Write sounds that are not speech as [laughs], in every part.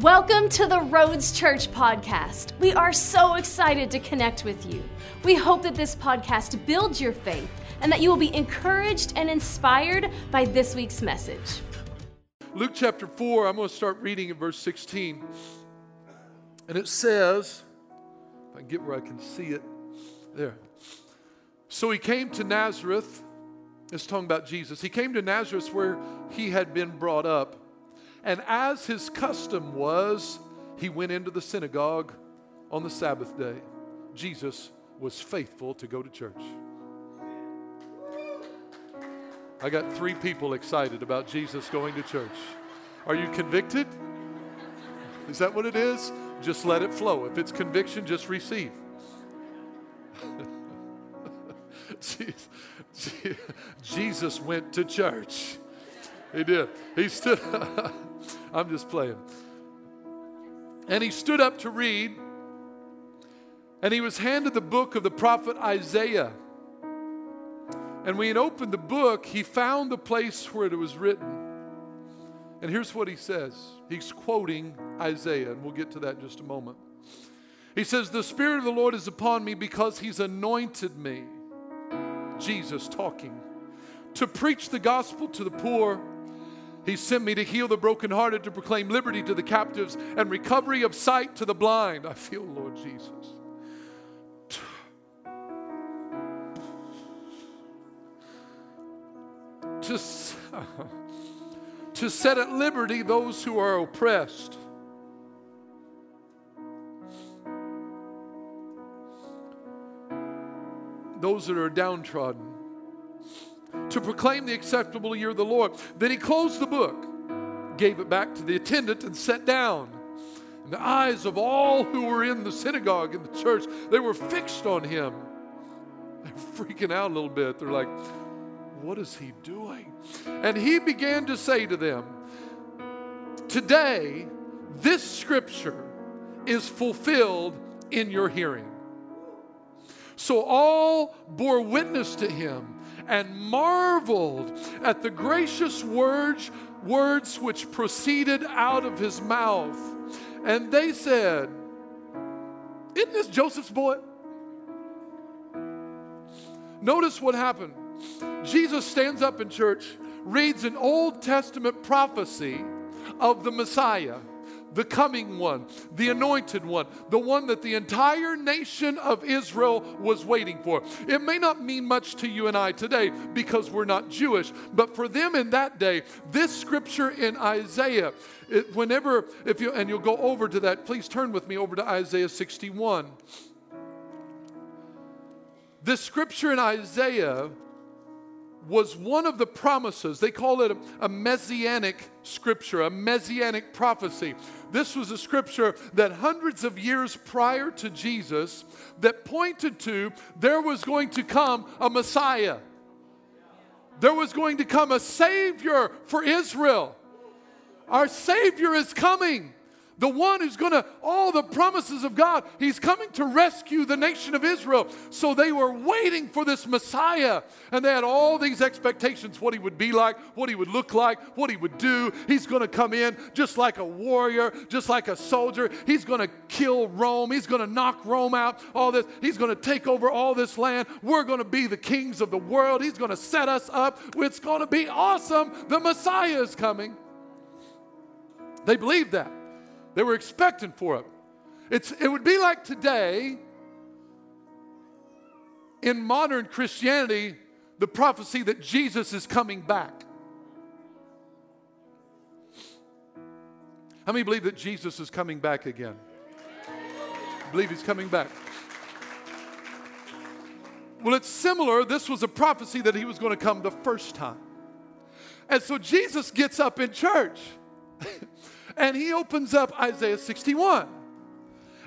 Welcome to the Roads Church podcast. We are so excited to connect with you. We hope that this podcast builds your faith and that you will be encouraged and inspired by this week's message. Luke chapter 4, I'm going to start reading in verse 16. And it says, if I can get where I can see it, there. So he came to Nazareth. It's talking about Jesus. He came to Nazareth where he had been brought up. And as his custom was, he went into the synagogue on the Sabbath day. Jesus was faithful to go to church. I got three people excited about Jesus going to church. Are you convicted? Is that what it is? Just let it flow. If it's conviction, just receive. [laughs] [laughs] Jesus went to church. He did. He stood. [laughs] I'm just playing. And he stood up to read, and he was handed the book of the prophet Isaiah. And when he opened the book, he found the place where it was written. And here's what he says he's quoting Isaiah, and we'll get to that in just a moment. He says, The Spirit of the Lord is upon me because he's anointed me, Jesus talking, to preach the gospel to the poor. He sent me to heal the brokenhearted, to proclaim liberty to the captives, and recovery of sight to the blind. I feel, Lord Jesus. To, [laughs] to set at liberty those who are oppressed. Those that are downtrodden to proclaim the acceptable year of the Lord. Then he closed the book, gave it back to the attendant, and sat down. And the eyes of all who were in the synagogue, in the church, they were fixed on him. They're freaking out a little bit. They're like, what is he doing? And he began to say to them, Today, this scripture is fulfilled in your hearing. So all bore witness to him and marveled at the gracious words, words which proceeded out of his mouth. And they said, Isn't this Joseph's boy? Notice what happened. Jesus stands up in church, reads an Old Testament prophecy of the Messiah the coming one, the anointed one, the one that the entire nation of Israel was waiting for. It may not mean much to you and I today because we're not Jewish, but for them in that day, this scripture in Isaiah, it, whenever, if you, and you'll go over to that, please turn with me over to Isaiah 61. This scripture in Isaiah was one of the promises. They call it a, a, messianic scripture, a messianic prophecy. This was a scripture that hundreds of years prior to Jesus that pointed to there was going to come a Messiah. There was going to come a savior for Israel. Our savior is coming the one who's going to, all the promises of God, he's coming to rescue the nation of Israel. So they were waiting for this Messiah. And they had all these expectations what he would be like, what he would look like, what he would do. He's going to come in just like a warrior, just like a soldier. He's going to kill Rome. He's going to knock Rome out, all this. He's going to take over all this land. We're going to be the kings of the world. He's going to set us up. It's going to be awesome. The Messiah is coming. They believed that. They were expecting for it. It's, it would be like today in modern Christianity, the prophecy that Jesus is coming back. How many believe that Jesus is coming back again? Believe he's coming back. Well, it's similar. This was a prophecy that he was going to come the first time. And so Jesus gets up in church. [laughs] And he opens up Isaiah 61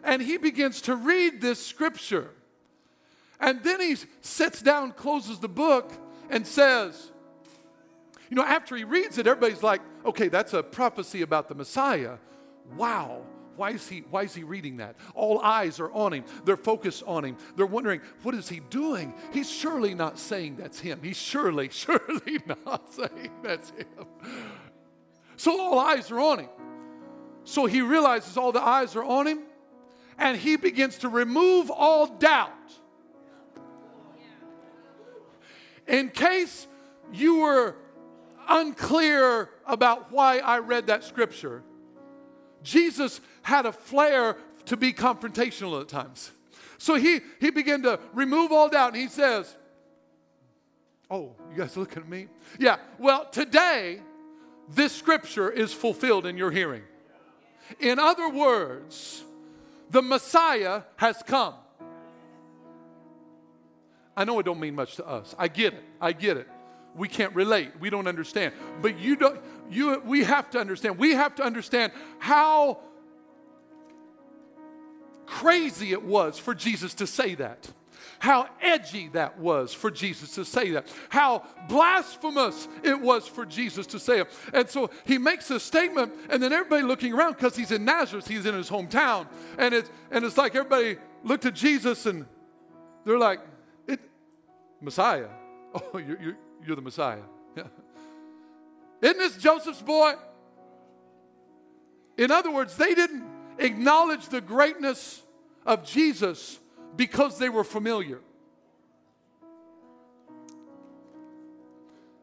and he begins to read this scripture. And then he sits down, closes the book, and says, You know, after he reads it, everybody's like, Okay, that's a prophecy about the Messiah. Wow. Why is, he, why is he reading that? All eyes are on him. They're focused on him. They're wondering, what is he doing? He's surely not saying that's him. He's surely, [laughs] surely not [laughs] saying that's him. So all eyes are on him. So he realizes all the eyes are on him and he begins to remove all doubt. In case you were unclear about why I read that scripture, Jesus had a flair to be confrontational at times. So he, he began to remove all doubt and he says, Oh, you guys looking at me? Yeah, well, today, this scripture is fulfilled in your hearing. In other words, the Messiah has come. I know it don't mean much to us. I get it. I get it. We can't relate. We don't understand. But you don't you we have to understand. We have to understand how crazy it was for Jesus to say that. How edgy that was for Jesus to say that. How blasphemous it was for Jesus to say it. And so he makes a statement, and then everybody looking around because he's in Nazareth, he's in his hometown. And it's, and it's like everybody looked at Jesus and they're like, it, Messiah. [laughs] Oh, you're, you're, you're the Messiah. [laughs] Isn't this Joseph's boy? In other words, they didn't acknowledge the greatness of Jesus because they were familiar.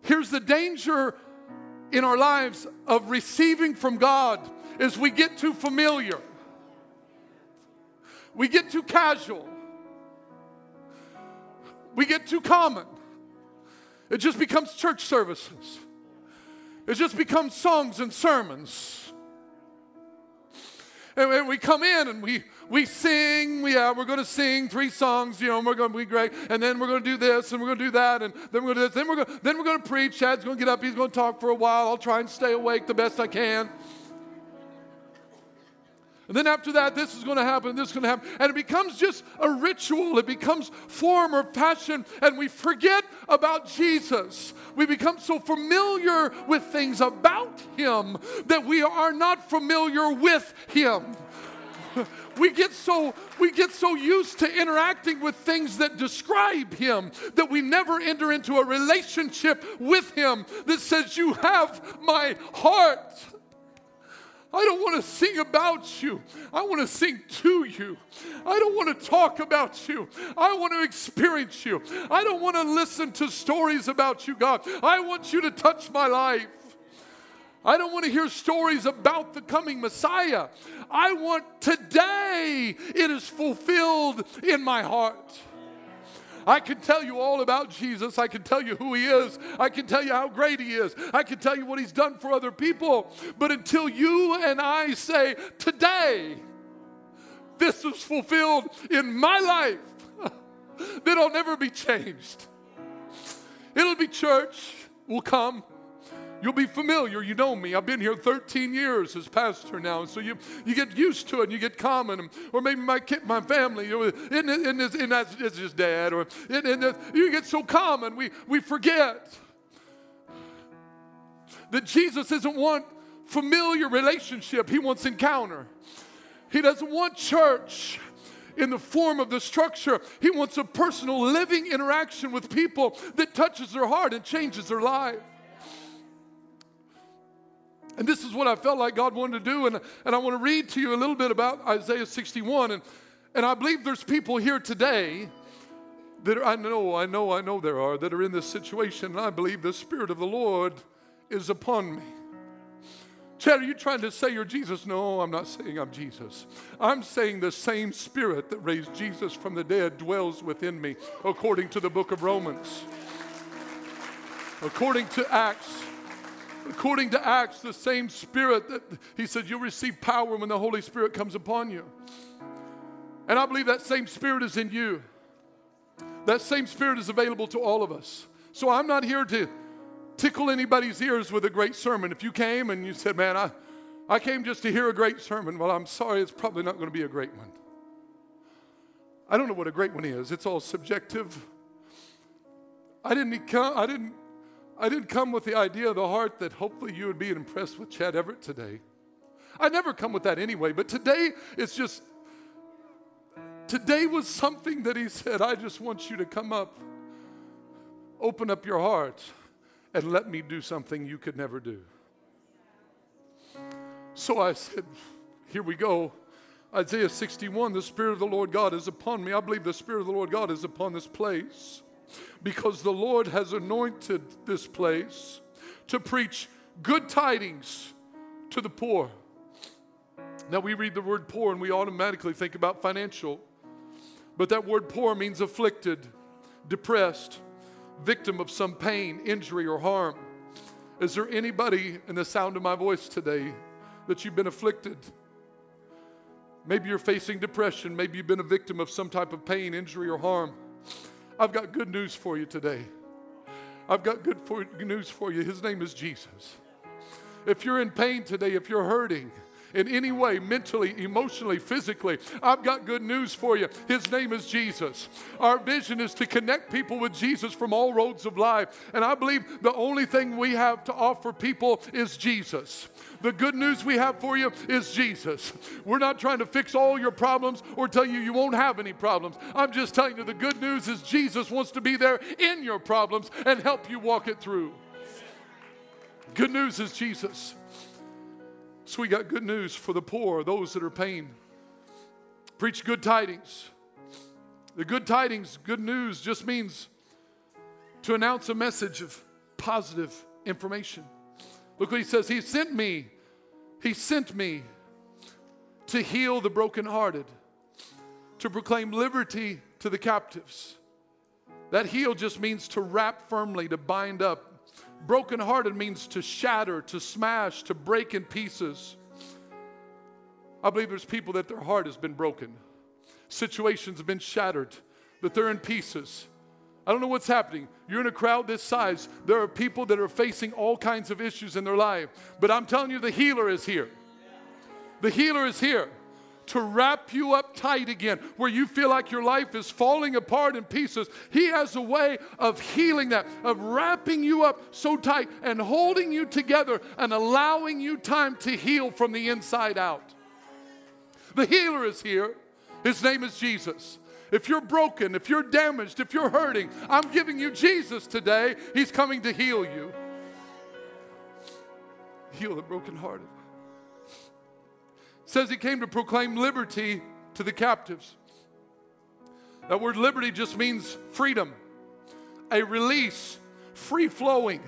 Here's the danger in our lives of receiving from God is we get too familiar. We get too casual. We get too common. It just becomes church services. It just becomes songs and sermons. And we come in and we we sing, yeah, uh, we're going to sing three songs, you know, and we're going to be great, and then we're going to do this, and we're going to do that, and then we're going to do this, then we're going, then we're going to preach. Chad's going to get up, he's going to talk for a while. I'll try and stay awake the best I can. And then after that, this is going to happen, this is going to happen. And it becomes just a ritual. It becomes form or fashion. And we forget about Jesus. We become so familiar with things about Him that we are not familiar with Him [laughs] we get so we get so used to interacting with things that describe him that we never enter into a relationship with him that says you have my heart I don't want to sing about you. I want to sing to you. I don't want to talk about you. I want to experience you. I don't want to listen to stories about you, God. I want you to touch my life. I don't want to hear stories about the coming Messiah. I want today, it is fulfilled in my heart. I can tell you all about Jesus. I can tell you who he is. I can tell you how great he is. I can tell you what he's done for other people. But until you and I say, today, this is fulfilled in my life, [laughs] then I'll never be changed. It'll be church will come You'll be familiar. You know me. I've been here 13 years as pastor now. So you, you get used to it and you get common. Or maybe my kid, my family, you know, and, and, and just dad. Or and, and you get so common, we, we forget that Jesus doesn't want familiar relationship. He wants encounter. He doesn't want church in the form of the structure. He wants a personal living interaction with people that touches their heart and changes their life. And this is what I felt like God wanted to do. And, and I want to read to you a little bit about Isaiah 61. And, and I believe there's people here today that are, I know, I know, I know there are that are in this situation. And I believe the Spirit of the Lord is upon me. Chad, are you trying to say you're Jesus? No, I'm not saying I'm Jesus. I'm saying the same Spirit that raised Jesus from the dead dwells within me, according to the book of Romans. According to Acts According to Acts, the same Spirit that he said, You'll receive power when the Holy Spirit comes upon you. And I believe that same Spirit is in you. That same Spirit is available to all of us. So I'm not here to tickle anybody's ears with a great sermon. If you came and you said, Man, I, I came just to hear a great sermon, well, I'm sorry, it's probably not going to be a great one. I don't know what a great one is, it's all subjective. I didn't, I didn't I didn't come with the idea of the heart that hopefully you would be impressed with Chad Everett today. I never come with that anyway, but today it's just, today was something that he said, I just want you to come up, open up your heart, and let me do something you could never do. So I said, Here we go. Isaiah 61 The Spirit of the Lord God is upon me. I believe the Spirit of the Lord God is upon this place because the Lord has anointed this place to preach good tidings to the poor. Now, we read the word poor and we automatically think about financial, but that word poor means afflicted, depressed, victim of some pain, injury, or harm. Is there anybody in the sound of my voice today that you've been afflicted? Maybe you're facing depression. Maybe you've been a victim of some type of pain, injury, or harm. I've got good news for you today. I've got good for, news for you. His name is Jesus. If you're in pain today, if you're hurting, in any way, mentally, emotionally, physically, I've got good news for you. His name is Jesus. Our vision is to connect people with Jesus from all roads of life. And I believe the only thing we have to offer people is Jesus. The good news we have for you is Jesus. We're not trying to fix all your problems or tell you you won't have any problems. I'm just telling you the good news is Jesus wants to be there in your problems and help you walk it through. Good news is Jesus. So we got good news for the poor, those that are pain. Preach good tidings. The good tidings, good news, just means to announce a message of positive information. Look what he says. He sent me, he sent me to heal the brokenhearted, to proclaim liberty to the captives. That heal just means to wrap firmly, to bind up, Brokenhearted means to shatter, to smash, to break in pieces. I believe there's people that their heart has been broken, situations have been shattered, that they're in pieces. I don't know what's happening. You're in a crowd this size. There are people that are facing all kinds of issues in their life. But I'm telling you, the healer is here. The healer is here to wrap you up tight again, where you feel like your life is falling apart in pieces. He has a way of healing that, of wrapping you up so tight and holding you together and allowing you time to heal from the inside out. The healer is here. His name is Jesus. If you're broken, if you're damaged, if you're hurting, I'm giving you Jesus today. He's coming to heal you. Heal the brokenhearted says he came to proclaim liberty to the captives. That word liberty just means freedom, a release, free flowing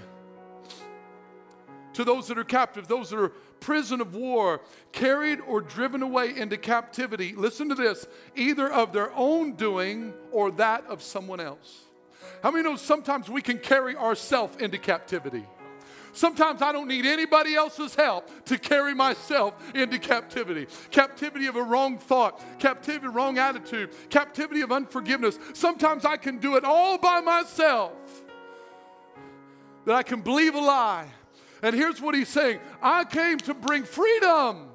to those that are captive, those that are prison of war, carried or driven away into captivity. Listen to this either of their own doing or that of someone else. How many know sometimes we can carry ourselves into captivity? Sometimes I don't need anybody else's help to carry myself into captivity. Captivity of a wrong thought, captivity of wrong attitude, captivity of unforgiveness. Sometimes I can do it all by myself. That I can believe a lie. And here's what he's saying I came to bring freedom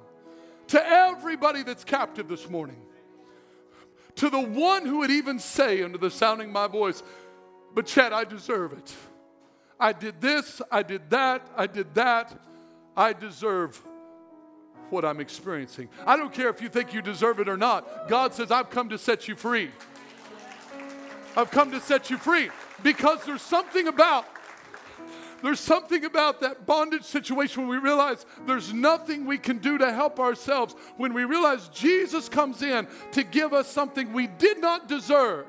to everybody that's captive this morning. To the one who would even say, under the sounding of my voice, but Chad, I deserve it. I did this, I did that, I did that. I deserve what I'm experiencing. I don't care if you think you deserve it or not. God says, I've come to set you free. I've come to set you free because there's something about there's something about that bondage situation when we realize there's nothing we can do to help ourselves. When we realize Jesus comes in to give us something we did not deserve.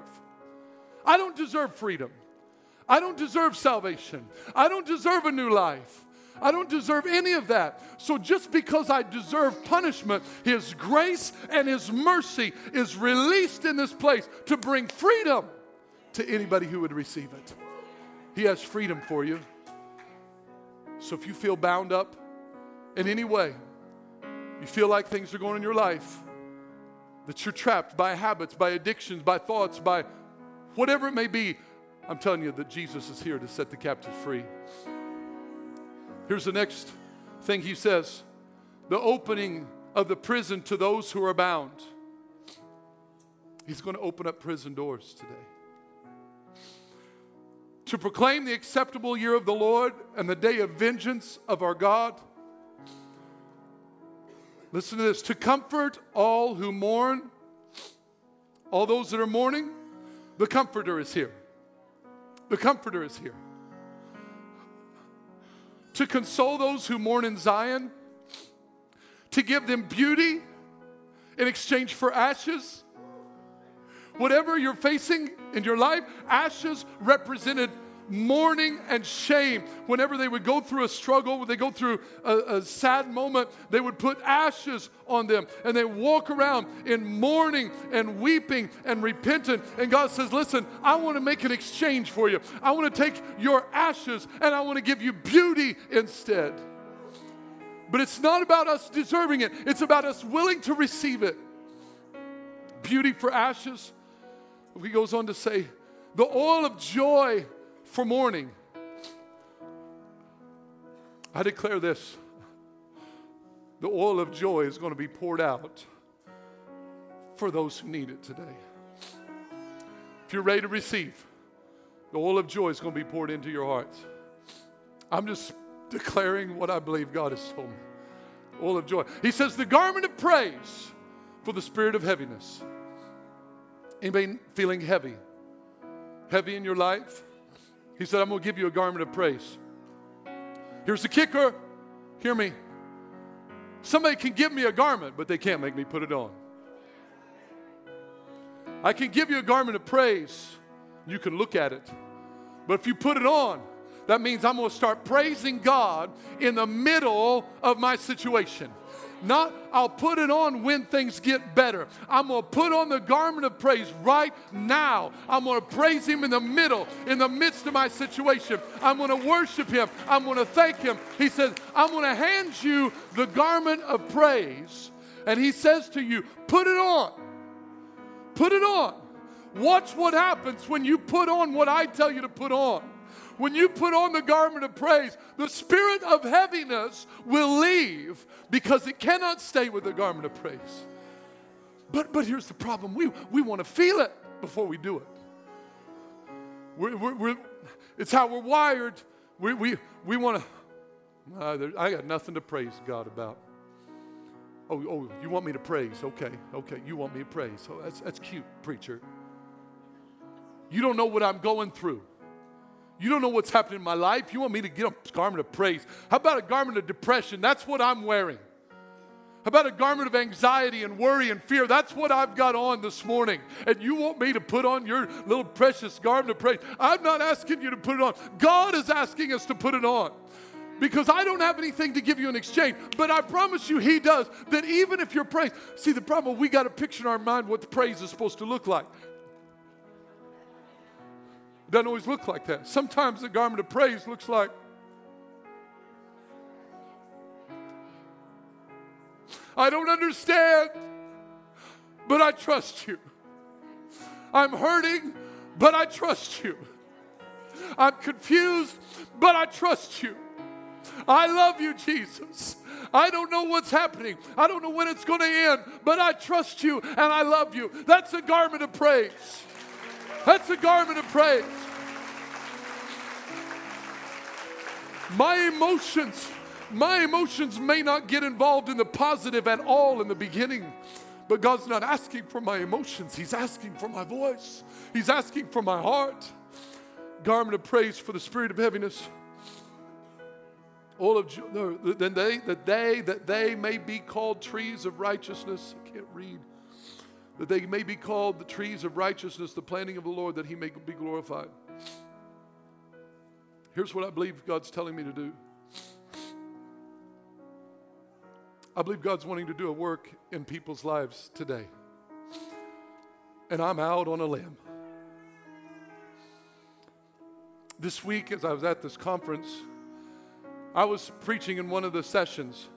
I don't deserve freedom. I don't deserve salvation. I don't deserve a new life. I don't deserve any of that. So just because I deserve punishment, His grace and His mercy is released in this place to bring freedom to anybody who would receive it. He has freedom for you. So if you feel bound up in any way, you feel like things are going in your life, that you're trapped by habits, by addictions, by thoughts, by whatever it may be, I'm telling you that Jesus is here to set the captives free. Here's the next thing he says the opening of the prison to those who are bound. He's going to open up prison doors today. To proclaim the acceptable year of the Lord and the day of vengeance of our God. Listen to this to comfort all who mourn, all those that are mourning, the Comforter is here. The Comforter is here. To console those who mourn in Zion, to give them beauty in exchange for ashes? Whatever you're facing in your life, ashes represented mourning and shame. Whenever they would go through a struggle, when they go through a, a, sad moment, they would put ashes on them and they walk around in mourning and weeping and repentant. And God says, Listen, I want to make an exchange for you. I want to take your ashes and I want to give you beauty instead. But it's not about us deserving it, it's about us willing to receive it. Beauty for ashes. He goes on to say, the oil of joy for mourning. I declare this the oil of joy is going to be poured out for those who need it today. If you're ready to receive, the oil of joy is going to be poured into your hearts. I'm just declaring what I believe God has told me. Oil of joy. He says, the garment of praise for the spirit of heaviness. Anybody feeling heavy? Heavy in your life? He said, I'm going to give you a garment of praise. Here's the kicker. Hear me. Somebody can give me a garment, but they can't make me put it on. I can give you a garment of praise. You can look at it. But if you put it on, that means I'm going to start praising God in the middle of my situation. Not, I'll put it on when things get better. I'm going to put on the garment of praise right now. I'm going to praise Him in the middle, in the midst of my situation. I'm going to worship Him. I'm going to thank Him. He says, I'm going to hand you the garment of praise. And He says to you, put it on. Put it on. Watch what happens when you put on what I tell you to put on. When you put on the garment of praise, the spirit of heaviness will leave because it cannot stay with the garment of praise. But, but here's the problem we, we want to feel it before we do it. We're, we're, we're, it's how we're wired. We, we, we want to, uh, I got nothing to praise God about. Oh, oh, you want me to praise? Okay, okay, you want me to praise. So that's, that's cute, preacher. You don't know what I'm going through. You don't know what's happening in my life. You want me to get a garment of praise. How about a garment of depression? That's what I'm wearing. How about a garment of anxiety and worry and fear? That's what I've got on this morning. And you want me to put on your little precious garment of praise? I'm not asking you to put it on. God is asking us to put it on. Because I don't have anything to give you in exchange, but I promise you, He does. That even if you're praise, see the problem, we got a picture in our mind what the praise is supposed to look like. Doesn't always look like that. Sometimes the garment of praise looks like I don't understand, but I trust you. I'm hurting, but I trust you. I'm confused, but I trust you. I love you, Jesus. I don't know what's happening. I don't know when it's going to end, but I trust you and I love you. That's a garment of praise. That's a garment of praise. My emotions, my emotions may not get involved in the positive at all in the beginning. But God's not asking for my emotions. He's asking for my voice. He's asking for my heart. Garment of praise for the spirit of heaviness. All of no, then they that they that they may be called trees of righteousness. I can't read that they may be called the trees of righteousness, the planting of the Lord, that he may be glorified. Here's what I believe God's telling me to do. I believe God's wanting to do a work in people's lives today. And I'm out on a limb. This week, as I was at this conference, I was preaching in one of the sessions.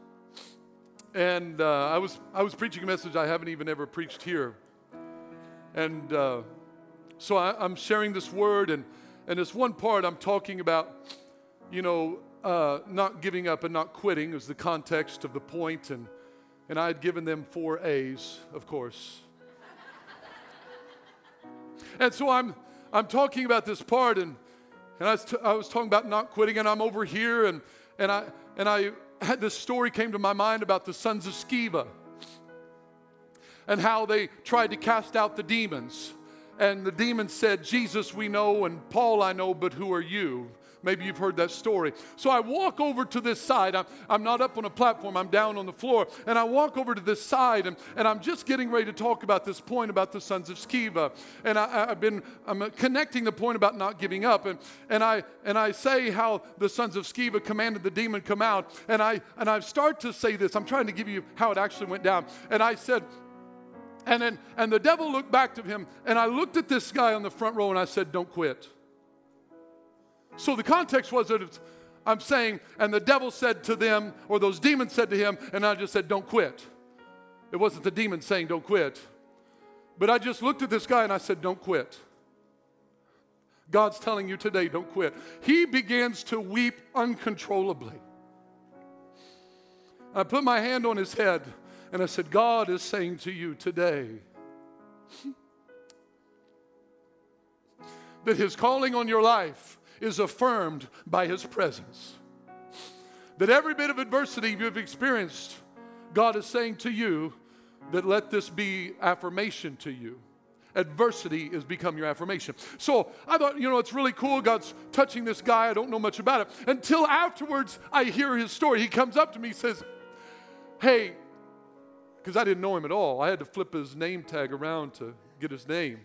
And uh, I, was, I was preaching a message I haven't even ever preached here. And uh, so I, I'm sharing this word, and, and this one part I'm talking about, you know, uh, not giving up and not quitting is the context of the point, and, and I had given them four A's, of course. [laughs] and so I'm, I'm talking about this part, and, and I, was t- I was talking about not quitting, and I'm over here, and, and, I, and I this story came to my mind about the sons of Sceva and how they tried to cast out the demons. And the demons said, Jesus, we know, and Paul, I know, but who are you? Maybe you've heard that story. So I walk over to this side. I'm, I'm not up on a platform, I'm down on the floor. And I walk over to this side, and, and I'm just getting ready to talk about this point about the sons of Sceva. And I, have been I'm connecting the point about not giving up. And, and, I, and I say how the sons of Sceva commanded the demon come out. And I, and I start to say this. I'm trying to give you how it actually went down. And I said, and then and the devil looked back to him, and I looked at this guy on the front row and I said, Don't quit. So the context was that I'm saying, and the devil said to them, or those demons said to him, and I just said, Don't quit. It wasn't the demon saying, Don't quit. But I just looked at this guy and I said, Don't quit. God's telling you today, don't quit. He begins to weep uncontrollably. I put my hand on his head and I said, God is saying to you today [laughs] that his calling on your life is affirmed by His presence. That every bit of adversity you've experienced, God is saying to you that let this be affirmation to you. Adversity has become your affirmation. So I thought, you know, it's really cool. God's touching this guy. I don't know much about it. Until afterwards, I hear his story. He comes up to me, says, Hey, because I didn't know him at all. I had to flip his name tag around to get his name.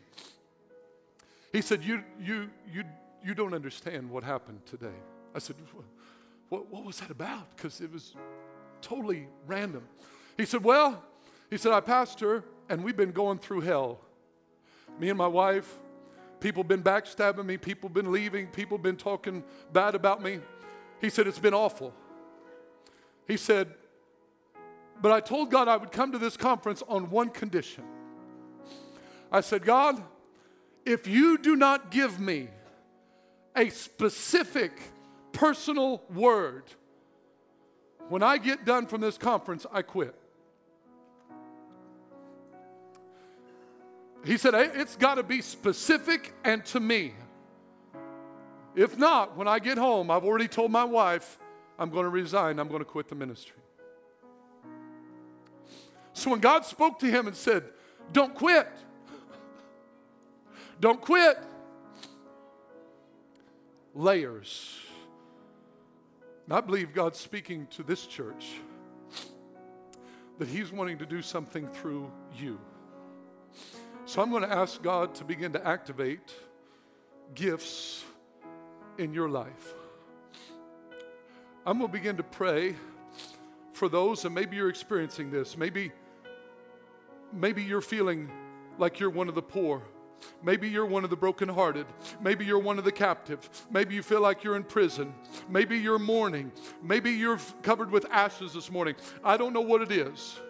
He said, You, you, you you don't understand what happened today. I said, What, what was that about? Because it was totally random. He said, Well, he said, I pastor, and we've been going through hell. Me and my wife, people been backstabbing me, people been leaving, people been talking bad about me. He said, It's been awful. He said, But I told God I would come to this conference on one condition. I said, God, if you do not give me a specific personal word. When I get done from this conference, I quit. He said, It's got to be specific and to me. If not, when I get home, I've already told my wife I'm going to resign, I'm going to quit the ministry. So when God spoke to him and said, Don't quit, don't quit, layers. And I believe God's speaking to this church that He's wanting to do something through you. So I'm going to ask God to begin to activate gifts in your life. I'm going to begin to pray for those, and maybe you're experiencing this. Maybe, maybe you're feeling like you're one of the poor. Maybe you're one of the brokenhearted. Maybe you're one of the captive. Maybe you feel like you're in prison. Maybe you're mourning. Maybe you're covered with ashes this morning. I don't know what it is.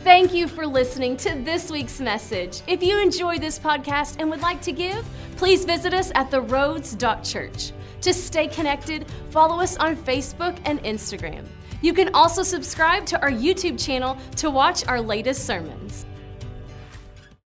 Thank you for listening to this week's message. If you enjoy this podcast and would like to give, please visit us at theroads.church. To stay connected, follow us on Facebook and Instagram. You can also subscribe to our YouTube channel to watch our latest sermons.